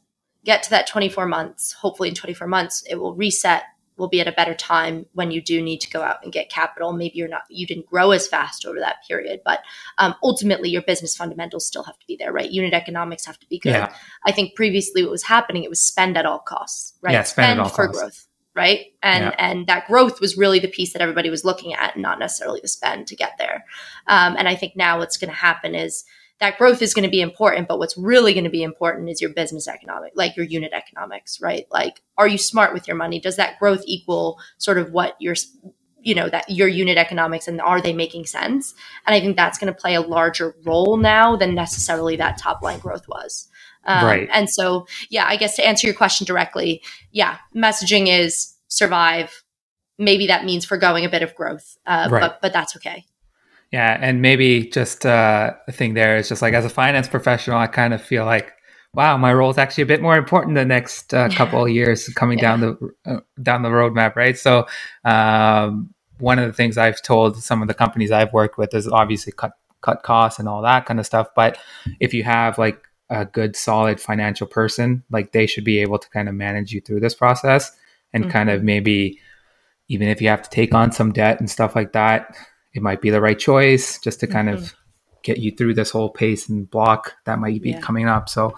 get to that 24 months. Hopefully in 24 months it will reset will be at a better time when you do need to go out and get capital. Maybe you're not, you didn't grow as fast over that period, but um, ultimately your business fundamentals still have to be there, right? Unit economics have to be good. Yeah. I think previously what was happening, it was spend at all costs, right? Yeah, spend, spend for costs. growth, right? And yeah. and that growth was really the piece that everybody was looking at, and not necessarily the spend to get there. Um, and I think now what's going to happen is that growth is going to be important, but what's really going to be important is your business economic, like your unit economics, right? Like, are you smart with your money? Does that growth equal sort of what your, you know, that your unit economics and are they making sense? And I think that's going to play a larger role now than necessarily that top line growth was. Um, right. And so, yeah, I guess to answer your question directly, yeah, messaging is survive. Maybe that means foregoing a bit of growth, uh, right. but but that's okay. Yeah, and maybe just uh, a thing there is just like as a finance professional, I kind of feel like, wow, my role is actually a bit more important the next uh, couple of years coming yeah. down the uh, down the roadmap, right? So, um, one of the things I've told some of the companies I've worked with is obviously cut cut costs and all that kind of stuff. But if you have like a good, solid financial person, like they should be able to kind of manage you through this process and mm-hmm. kind of maybe even if you have to take on some debt and stuff like that it might be the right choice just to kind mm-hmm. of get you through this whole pace and block that might be yeah. coming up. So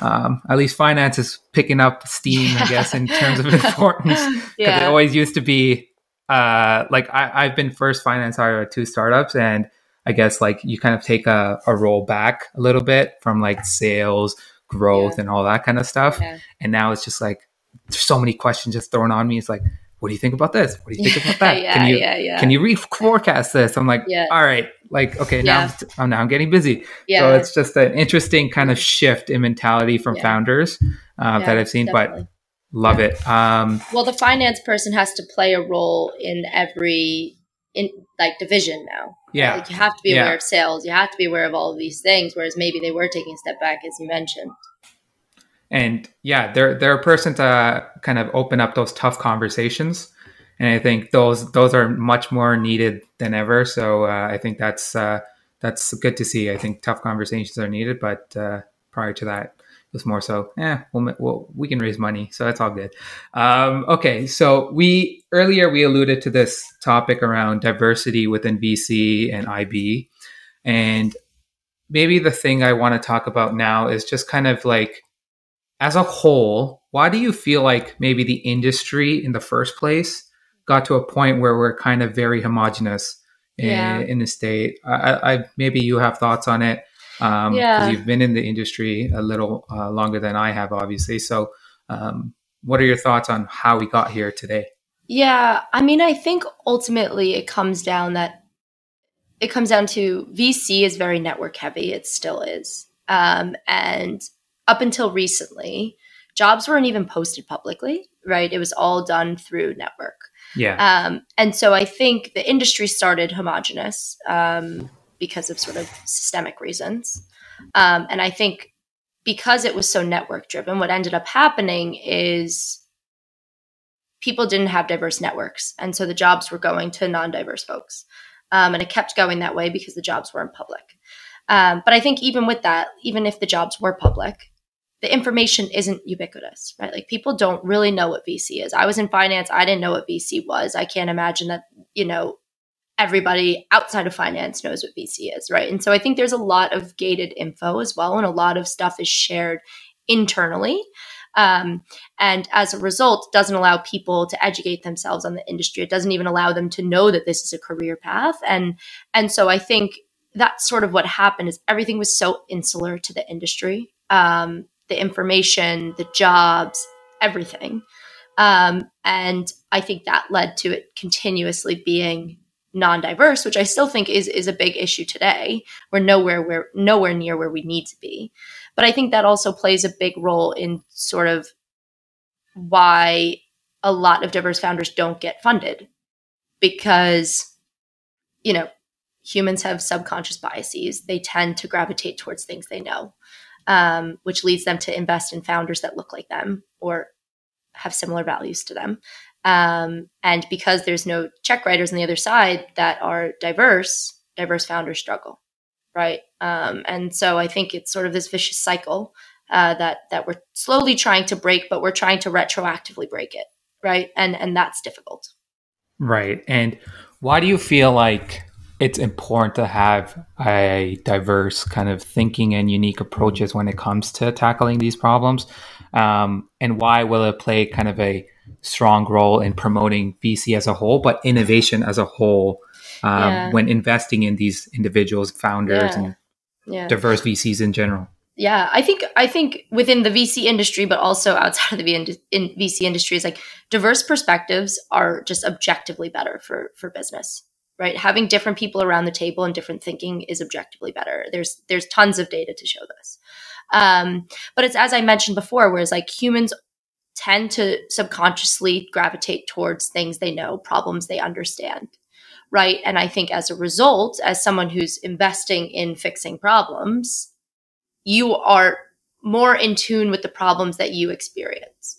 um, at least finance is picking up steam, I guess, in terms of importance. Because yeah. it always used to be uh, like I, have been first finance hire at two startups, and I guess like you kind of take a, a roll back a little bit from like sales, growth, and all that kind of stuff. And now it's just like there's so many questions just thrown on me. It's like, what do you think about this? What do you think about that? yeah, can you yeah, yeah. can you reforecast this? I'm like, yeah. all right, like okay, now I'm, oh, now I'm getting busy. Yeah. So it's just an interesting kind of shift in mentality from founders uh, that I've seen, definitely. but love it. Um, well, the finance person has to play a role in every in like division now. Yeah, like you have to be aware of sales. You have to be aware of all of these things. Whereas maybe they were taking a step back, as you mentioned and yeah they're they're a person to kind of open up those tough conversations. And i think those those are much more needed than ever. So uh, i think that's uh, that's good to see. I think tough conversations are needed but uh, prior to that it was more so yeah we'll, we'll, we can raise money. So that's all good. Um, okay so we earlier we alluded to this topic around diversity within vc and ib and maybe the thing i want to talk about now is just kind of like as a whole, why do you feel like maybe the industry in the first place got to a point where we're kind of very homogenous in, yeah. in the state? I, I, maybe you have thoughts on it. Um, yeah. you've been in the industry a little uh, longer than I have, obviously. So, um, what are your thoughts on how we got here today? Yeah, I mean, I think ultimately it comes down that it comes down to VC is very network heavy. It still is, um, and up until recently, jobs weren't even posted publicly, right? It was all done through network. Yeah. Um, and so I think the industry started homogenous um, because of sort of systemic reasons. Um, and I think because it was so network driven, what ended up happening is people didn't have diverse networks. And so the jobs were going to non diverse folks. Um, and it kept going that way because the jobs weren't public. Um, but I think even with that, even if the jobs were public, the information isn't ubiquitous, right? Like people don't really know what VC is. I was in finance, I didn't know what VC was. I can't imagine that, you know, everybody outside of finance knows what VC is, right? And so I think there's a lot of gated info as well, and a lot of stuff is shared internally. Um, and as a result, doesn't allow people to educate themselves on the industry. It doesn't even allow them to know that this is a career path. And and so I think that's sort of what happened is everything was so insular to the industry. Um, the information, the jobs, everything. Um, and I think that led to it continuously being non-diverse, which I still think is is a big issue today. We're nowhere where nowhere near where we need to be. But I think that also plays a big role in sort of why a lot of diverse founders don't get funded because you know humans have subconscious biases they tend to gravitate towards things they know um, which leads them to invest in founders that look like them or have similar values to them. Um, and because there's no check writers on the other side that are diverse, diverse founders struggle, right? Um, and so I think it's sort of this vicious cycle uh, that that we're slowly trying to break, but we're trying to retroactively break it, right? And and that's difficult. Right. And why do you feel like it's important to have a diverse kind of thinking and unique approaches when it comes to tackling these problems. Um, and why will it play kind of a strong role in promoting VC as a whole, but innovation as a whole um, yeah. when investing in these individuals, founders, yeah. and yeah. diverse VCs in general? Yeah, I think I think within the VC industry, but also outside of the in VC industry, is like diverse perspectives are just objectively better for for business right? Having different people around the table and different thinking is objectively better. There's there's tons of data to show this. Um, but it's as i mentioned before whereas like humans tend to subconsciously gravitate towards things they know problems they understand right? And i think as a result as someone who's investing in fixing problems you are more in tune with the problems that you experience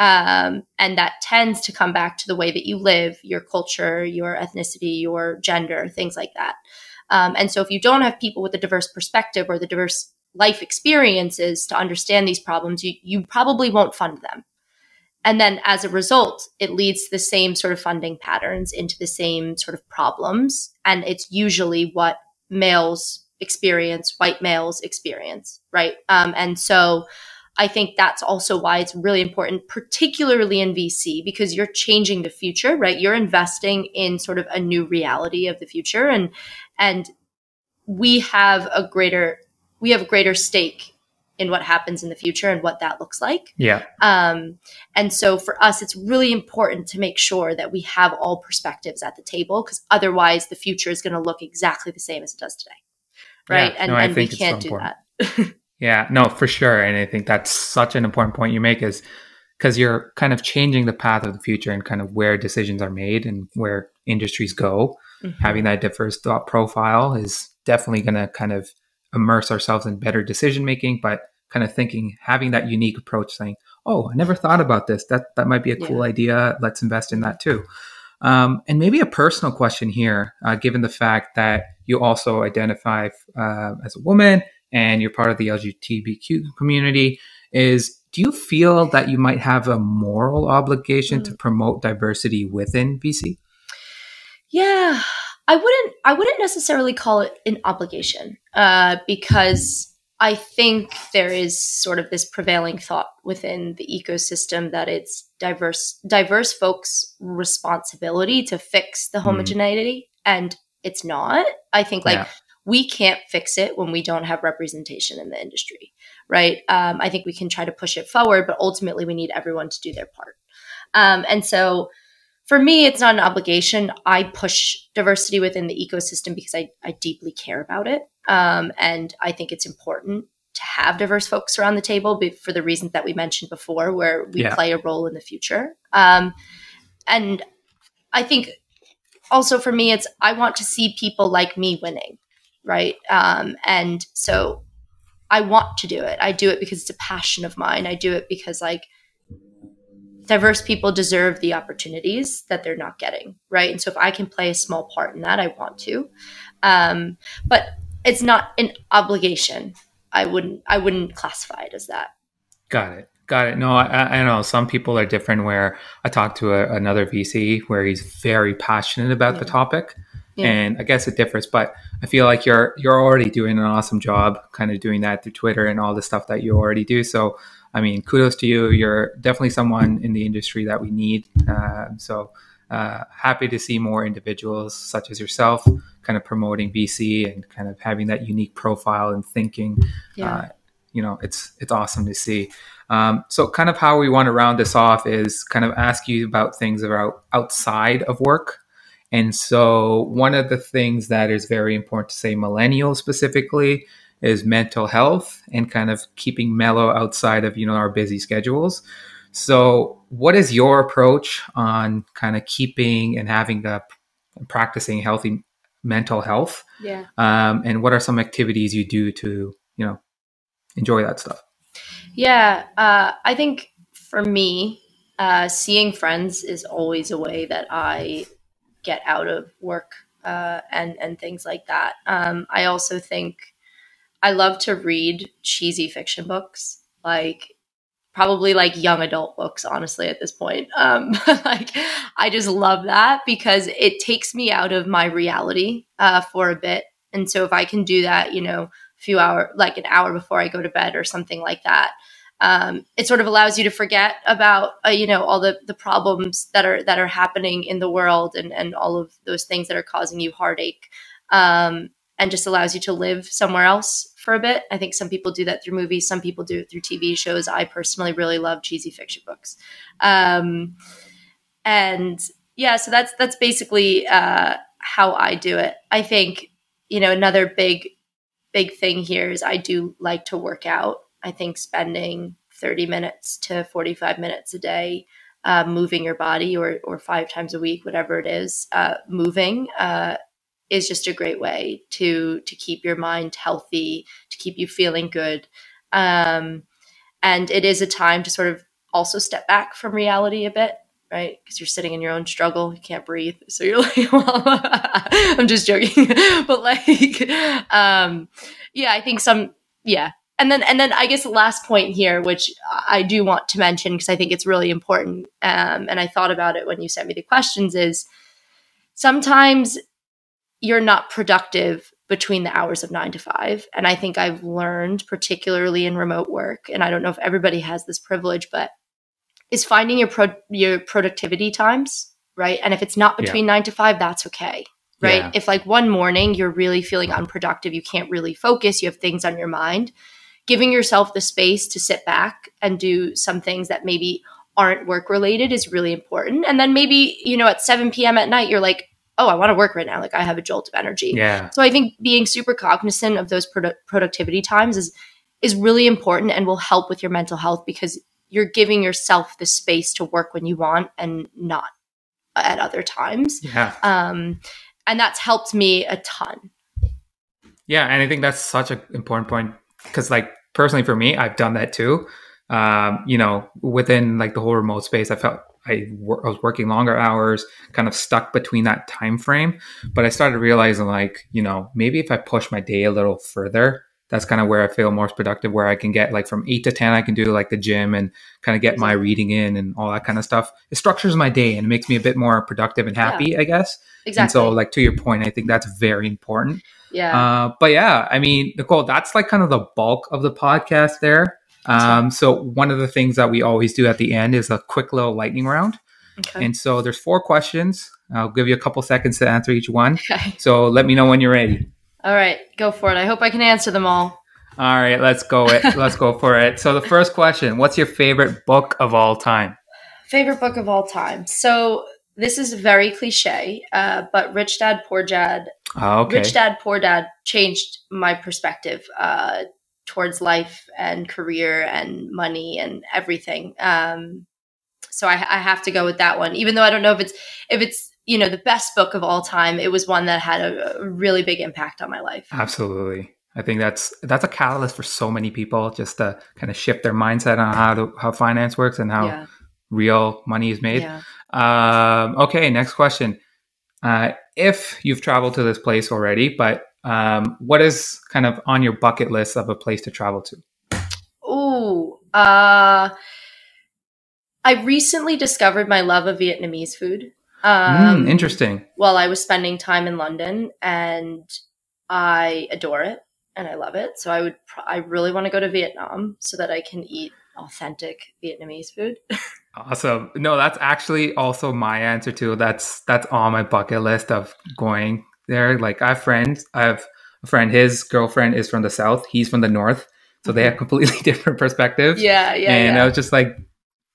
um, and that tends to come back to the way that you live, your culture, your ethnicity, your gender, things like that. Um, and so if you don't have people with a diverse perspective or the diverse life experiences to understand these problems, you, you probably won't fund them. And then as a result, it leads to the same sort of funding patterns into the same sort of problems. And it's usually what males experience, white males experience, right? Um, and so I think that's also why it's really important, particularly in VC, because you're changing the future, right? You're investing in sort of a new reality of the future. And, and we have a greater, we have a greater stake in what happens in the future and what that looks like. Yeah. Um, and so for us, it's really important to make sure that we have all perspectives at the table because otherwise the future is going to look exactly the same as it does today. Right. Yeah, and, no, and we can't so do that. Yeah, no, for sure. And I think that's such an important point you make is because you're kind of changing the path of the future and kind of where decisions are made and where industries go. Mm-hmm. Having that diverse thought profile is definitely going to kind of immerse ourselves in better decision making, but kind of thinking, having that unique approach, saying, "Oh, I never thought about this. That that might be a cool yeah. idea. Let's invest in that too." Um, and maybe a personal question here, uh, given the fact that you also identify uh, as a woman and you're part of the LGBTQ community is do you feel that you might have a moral obligation mm. to promote diversity within VC? Yeah, I wouldn't. I wouldn't necessarily call it an obligation uh, because I think there is sort of this prevailing thought within the ecosystem that it's diverse, diverse folks' responsibility to fix the mm. homogeneity, mm. and it's not. I think like yeah we can't fix it when we don't have representation in the industry, right? Um, I think we can try to push it forward, but ultimately we need everyone to do their part. Um, and so for me, it's not an obligation. I push diversity within the ecosystem because I, I deeply care about it. Um, and I think it's important to have diverse folks around the table for the reasons that we mentioned before, where we Yeah. play a role in the future. Um, and I think also for me, it's I want to see people like me winning, right? Um, and so I want to do it. I do it because it's a passion of mine. I do it because like diverse people deserve the opportunities that they're not getting, right? And so if I can play a small part in that, I want to. Um, but it's not an obligation. I wouldn't I wouldn't classify it as that. Got it. Got it. No, I, I know some people are different. Where I talked to a, another VC where he's very passionate about the topic, Yeah. and I guess it differs. But I feel like you're you're already doing an awesome job, kind of doing that through Twitter and all the stuff that you already do. So, I mean, kudos to you. You're definitely someone in the industry that we need. Uh, so, uh, happy to see more individuals such as yourself, kind of promoting VC and kind of having that unique profile and thinking Yeah. uh, you know it's it's awesome to see um, so kind of how we want to round this off is kind of ask you about things about outside of work and so one of the things that is very important to say millennials specifically is mental health and kind of keeping mellow outside of you know our busy schedules. So what is your approach on kind of keeping and having the practicing healthy mental health? Yeah. um, and what are some activities you do to you know enjoy that stuff? Yeah, uh, I think for me, uh, seeing friends is always a way that I get out of work uh, and and things like that. Um, I also think I love to read cheesy fiction books, like probably like young adult books. Honestly, at this point, um, like I just love that because it takes me out of my reality uh, for a bit. And so if I can do that, you know, a few hour like an hour before I go to bed or something like that, um, it sort of allows you to forget about uh, you know all the the problems that are that are happening in the world and and all of those things that are causing you heartache um, and just allows you to live somewhere else for a bit. I think some people do that through movies some people do it through tv shows. I personally really love cheesy fiction books. Um, and yeah so that's that's basically uh, how i do it. I think you know another big big thing here is i do like to work out I think spending 30 minutes to 45 minutes a day uh, moving your body or, or five times a week, whatever it is, uh, moving uh, is just a great way to, to keep your mind healthy, to keep you feeling good. Um, and it is a time to sort of also step back from reality a bit. Right, because you're sitting in your own struggle, you can't breathe, so you're like, "Well, I'm just joking," but like, um, yeah, I think some, yeah, and then and then I guess the last point here, which I do want to mention because I think it's really important, um, and I thought about it when you sent me the questions, is sometimes you're not productive between the hours of nine to five, and I think I've learned, particularly in remote work, and I don't know if everybody has this privilege, but is finding your pro- your productivity times right, and if it's not Yeah. between nine to five, that's okay right? Yeah. If like one morning you're really feeling unproductive, you can't really focus, you have things on your mind, giving yourself the space to sit back and do some things that maybe aren't work related is really important. And then maybe, you know, at 7 p.m. at night, you're like, oh, I want to work right now. Like I have a jolt of energy. yeah So I think being super cognizant of those produ- productivity times is is really important and will help with your mental health because you're giving yourself the space to work when you want and not at other times. yeah Um, and that's helped me a ton. yeah and i think that's such an important point because like personally for me i've done that too. Um, you know within like the whole remote space i felt I, wor- I was working longer hours kind of stuck between that time frame but i started realizing like you know maybe if i push my day a little further that's kind of where i feel most productive where i can get like from 8 to 10 i can do like the gym and kind of get my reading in and all that kind of stuff it structures my day and it makes me a bit more productive and happy i guess Exactly. and so like to your point i think that's very important yeah. uh, but yeah, I mean, Nicole, that's like kind of the bulk of the podcast there. Um, so one of the things that we always do at the end is a quick little lightning round. okay. And so there's four questions. I'll give you a couple seconds to answer each one. okay. So let me know when you're ready. All right. Go for it. I hope I can answer them all. All right, let's go it. let's go for it. So the first question, what's your favorite book of all time? Favorite book of all time. So this is very cliche, uh, but Rich Dad Poor Dad. Oh, okay. Rich Dad Poor Dad changed my perspective uh, towards life and career and money and everything. Um, so I, I have to go with that one, even though I don't know if it's if it's you know the best book of all time. It was one that had a, a really big impact on my life. Absolutely. I think that's that's a catalyst for so many people just to kind of shift their mindset on how to how finance works and how Yeah. real money is made. Yeah. Um, okay, next question. Uh, if you've traveled to this place already, but um, what is kind of on your bucket list of a place to travel to? Oh, uh, I recently discovered my love of Vietnamese food. Um, Mm, interesting. While I was spending time in London, and I adore it and I love it. So I would, pr- I really want to go to Vietnam so that I can eat authentic Vietnamese food. Awesome. No, that's actually also my answer too. That's that's on my bucket list of going there. Like I have friends. I have a friend. His girlfriend is from the south. He's from the north. So they have completely different perspectives. yeah, yeah, and yeah. I was just like,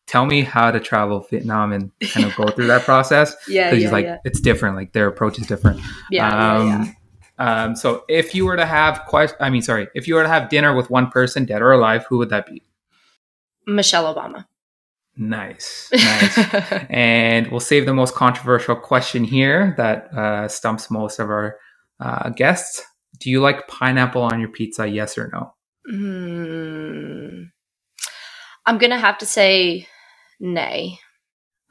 tell me how to travel Vietnam and kind of go through that process. yeah, Because yeah, like, yeah. it's different. Like their approach is different. Yeah, um, yeah. Um, so if you were to have quest, I mean, sorry, if you were to have dinner with one person, dead or alive, who would that be? Michelle Obama. Nice, nice. and we'll save the most controversial question here that uh, stumps most of our uh, guests. Do you like pineapple on your pizza? Yes or no? Hmm. I'm gonna have to say nay.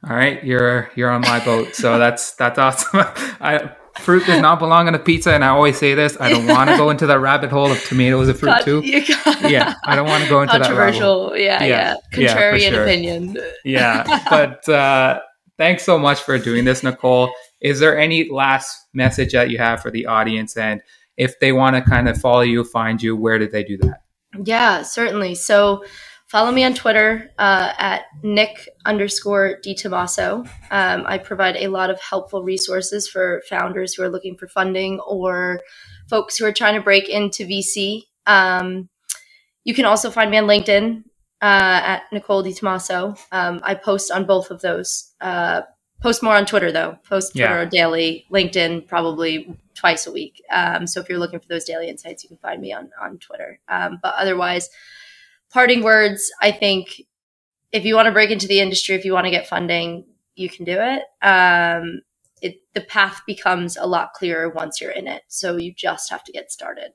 All right, you're you're on my boat, so that's that's awesome. I, fruit does not belong on a pizza, and I always say this. I don't want to go into that rabbit hole of tomatoes and fruit too. Yeah, I don't want to go into that. controversial. Yeah, Yeah, yeah, yeah, Contrarian sure. opinion. Yeah, but uh, thanks so much for doing this, Nicole. Is there any last message that you have for the audience? And if they want to kind of follow you, find you, where did they do that? Yeah, certainly. So follow me on Twitter uh, at Nick underscore DeTommaso. Um, I provide a lot of helpful resources for founders who are looking for funding or folks who are trying to break into VC. Um, you can also find me on LinkedIn uh, at Nicole DeTommaso. Um, I post on both of those. Uh, post more on Twitter though. Post Yeah. Daily. LinkedIn probably twice a week. Um, so if you're looking for those daily insights, you can find me on on Twitter. Um, but otherwise, parting words. I think if you want to break into the industry, if you want to get funding, you can do it. Um, it the path becomes a lot clearer once you're in it. So you just have to get started.